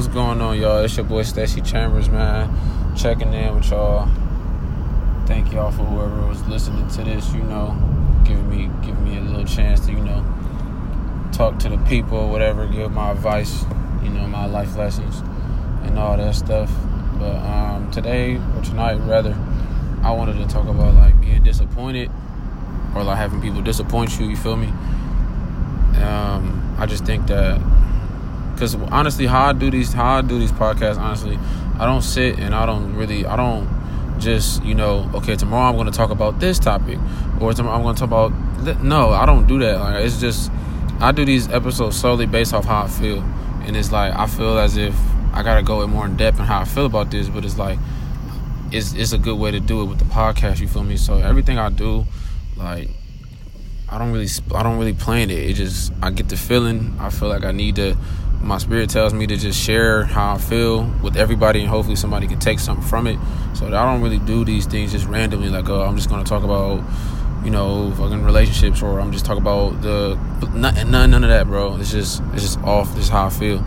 what's going on, y'all? It's your boy Stacy Chambers, man. Checking in with y'all. Thank y'all for whoever was listening to this. You know, giving me giving me a little chance to you know talk to the people, whatever, give my advice, you know, my life lessons and all that stuff. But um, today or tonight, rather, I wanted to talk about like being disappointed or like having people disappoint you. You feel me? Um, I just think that because honestly, how I do these, how I do these podcasts, honestly, I don't sit and I don't really, I don't just you know, okay, tomorrow I'm going to talk about this topic, or tomorrow I'm going to talk about. No, I don't do that. Like it's just I do these episodes solely based off how I feel, and it's like I feel as if I gotta go in more in depth in how I feel about this, but it's like it's it's a good way to do it with the podcast. You feel me? So everything I do, like I don't really I don't really plan it. It just I get the feeling. I feel like I need to. My spirit tells me to just share how I feel with everybody, and hopefully somebody can take something from it. So I don't really do these things just randomly. Like, oh, I'm just gonna talk about you know, fucking relationships, or I'm just talking about the none, none, none of that, bro. It's just, it's just off. This is how I feel.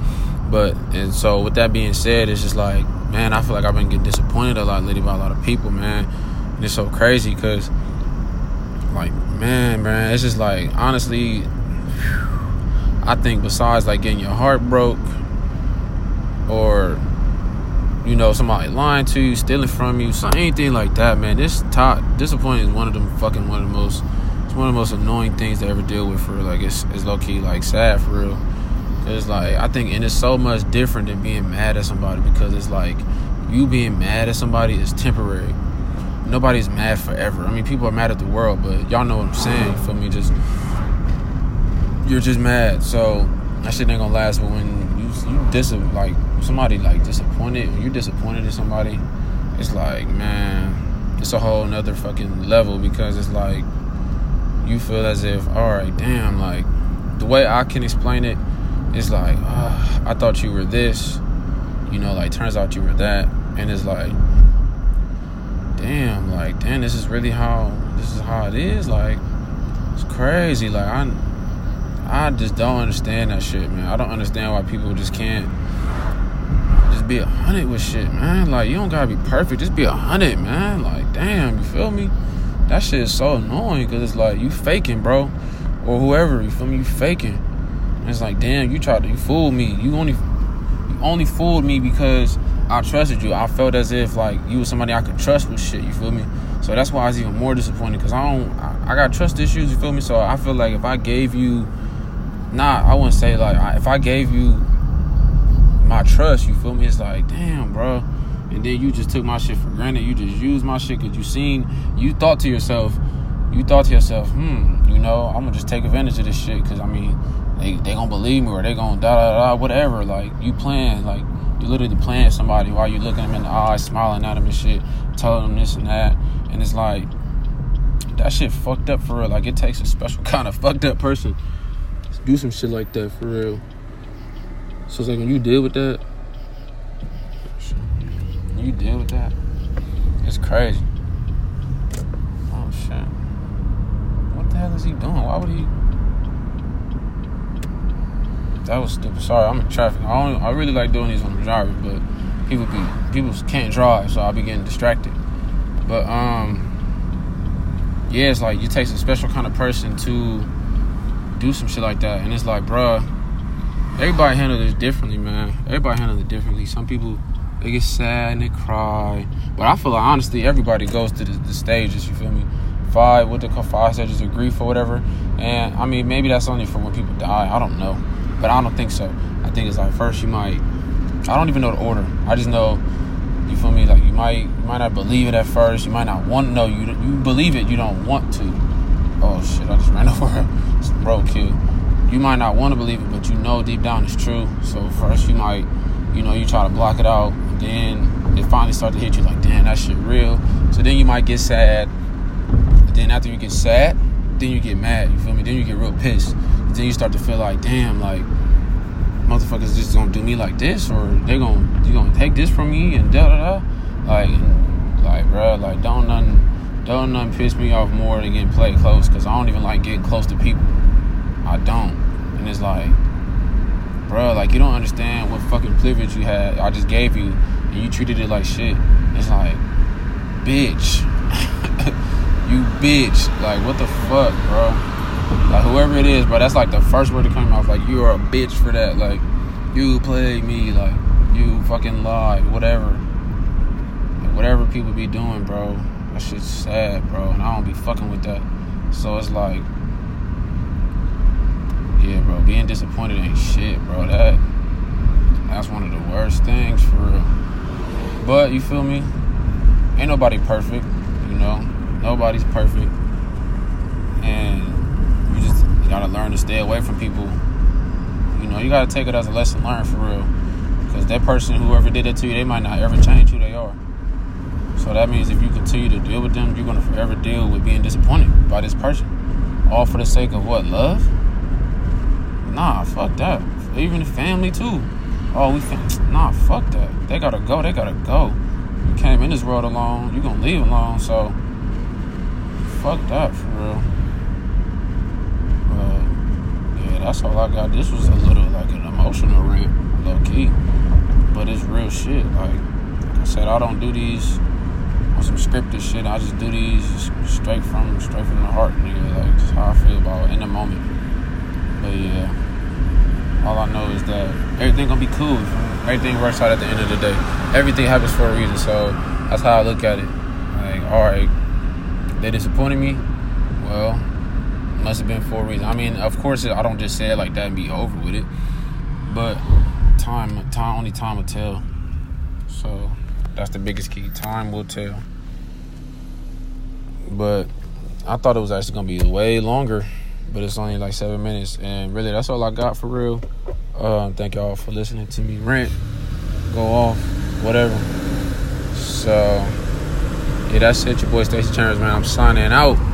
But and so with that being said, it's just like, man, I feel like I've been getting disappointed a lot lately by a lot of people, man. And it's so crazy because, like, man, man, it's just like honestly, I think besides like getting your heart broke or you know, somebody lying to you, stealing from you, so anything like that, man. This top disappointment is one of them fucking one of the most it's one of the most annoying things to ever deal with for like it's it's low key like sad for real. It's like I think and it's so much different than being mad at somebody because it's like you being mad at somebody is temporary. Nobody's mad forever. I mean people are mad at the world, but y'all know what I'm saying. For me, just you're just mad. So that shit ain't gonna last. But when you you dis like somebody like disappointed, when you're disappointed in somebody, it's like man, it's a whole nother fucking level because it's like you feel as if all right, damn, like the way I can explain it is like uh, I thought you were this, you know, like turns out you were that, and it's like damn, like damn, this is really how this is how it is, like it's crazy, like I I just don't understand that shit, man. I don't understand why people just can't just be a hundred with shit, man. Like you don't gotta be perfect, just be a hundred, man. Like damn, you feel me? That shit is so annoying because it's like you faking, bro, or whoever. You feel me? You faking. And it's like damn, you tried to you fooled me. You only you only fooled me because I trusted you. I felt as if like you was somebody I could trust with shit. You feel me? So that's why I was even more disappointed because I don't. I, I got trust issues. You feel me? So I feel like if I gave you nah, I wouldn't say like if I gave you my trust, you feel me? It's like, damn, bro. And then you just took my shit for granted. You just used my shit because you seen, you thought to yourself, you thought to yourself, hmm, you know, I'm gonna just take advantage of this shit because I mean, they they gonna believe me or they gonna da da da whatever. Like you playing, like you literally playing somebody while you looking them in the eyes, smiling at them and shit, telling them this and that, and it's like that shit fucked up for real. Like it takes a special kind of fucked up person do some shit like that for real. So it's like when you deal with that, you deal with that, it's crazy. Oh shit. What the hell is he doing? Why would he? That was stupid. Sorry, I'm in traffic. I only, I really like doing these when I'm driving, but people be people can't drive, so I'll be getting distracted. But um, yeah, it's like you take a special kind of person to do some shit like that. And it's like, bruh, everybody handle this differently, man. Everybody handle it differently. Some people they get sad and they cry, but I feel like honestly, everybody goes to the, the stages. You feel me? Five, what they call five stages of grief or whatever. And I mean, maybe that's only for when people die. I don't know, but I don't think so. I think it's like first you might. I don't even know the order. I just know you feel me? Like you might you might not believe it at first. You might not want to know. You you believe it. You don't want to. Oh shit! I just ran over roadkill. You You might not want to believe it, but you know deep down it's true. So first you might, you know, you try to block it out. Then it finally starts to hit you like, damn, that shit real. So then you might get sad. Then after you get sad, then you get mad. You feel me? Then you get real pissed. Then you start to feel like, damn, like motherfuckers just gonna do me like this, or they gonna you gonna take this from me and da da da. Like, like, bro, like don't nothing don't nothing piss me off more than getting played close because I don't even like getting close to people. I don't. And it's like, bro, like you don't understand what fucking privilege you had. I just gave you, and you treated it like shit. It's like, bitch, you bitch. Like what the fuck, bro? Like whoever it is, bro. That's like the first word to come out. Like you are a bitch for that. Like you played me. Like you fucking lied. Whatever. Like, whatever people be doing, bro. That shit's sad, bro. And I don't be fucking with that. So it's like yeah, bro, being disappointed ain't shit, bro. That that's one of the worst things for real. But you feel me? Ain't nobody perfect, you know. Nobody's perfect, and you just you gotta learn to stay away from people. You know, you gotta take it as a lesson learned for real. Because that person, whoever did it to you, they might not ever change who they are. So that means if you continue to deal with them, you're gonna forever deal with being disappointed by this person. All for the sake of what? Love? Nah, fuck that. Even the family too. Oh, we fam- nah, fuck that. They gotta go. They gotta go. You came in this world alone. You gonna leave alone. So, fuck that for real. But yeah, that's all I got. This was a little like an emotional rant, low key, but it's real shit. Like, like I said, I don't do these on some scripted shit. I just do these straight from straight from the heart, nigga. Like just how I feel about it in the moment. But yeah all I know is that everything gonna be cool. Everything works out at the end of the day. Everything happens for a reason. So that's how I look at it. Like, all right, they disappointed me. Well, must have been for a reason. I mean, of course, I don't just say it like that and be over with it. But time, time, only time will tell. So that's the biggest key. Time will tell. But I thought it was actually gonna be way longer but it's only like seven minutes. And really, that's all I got for real. Uh, thank y'all for listening to me rant, go off, whatever. So, yeah, that's it. Your boy Stacey Chambers, man. I'm signing out.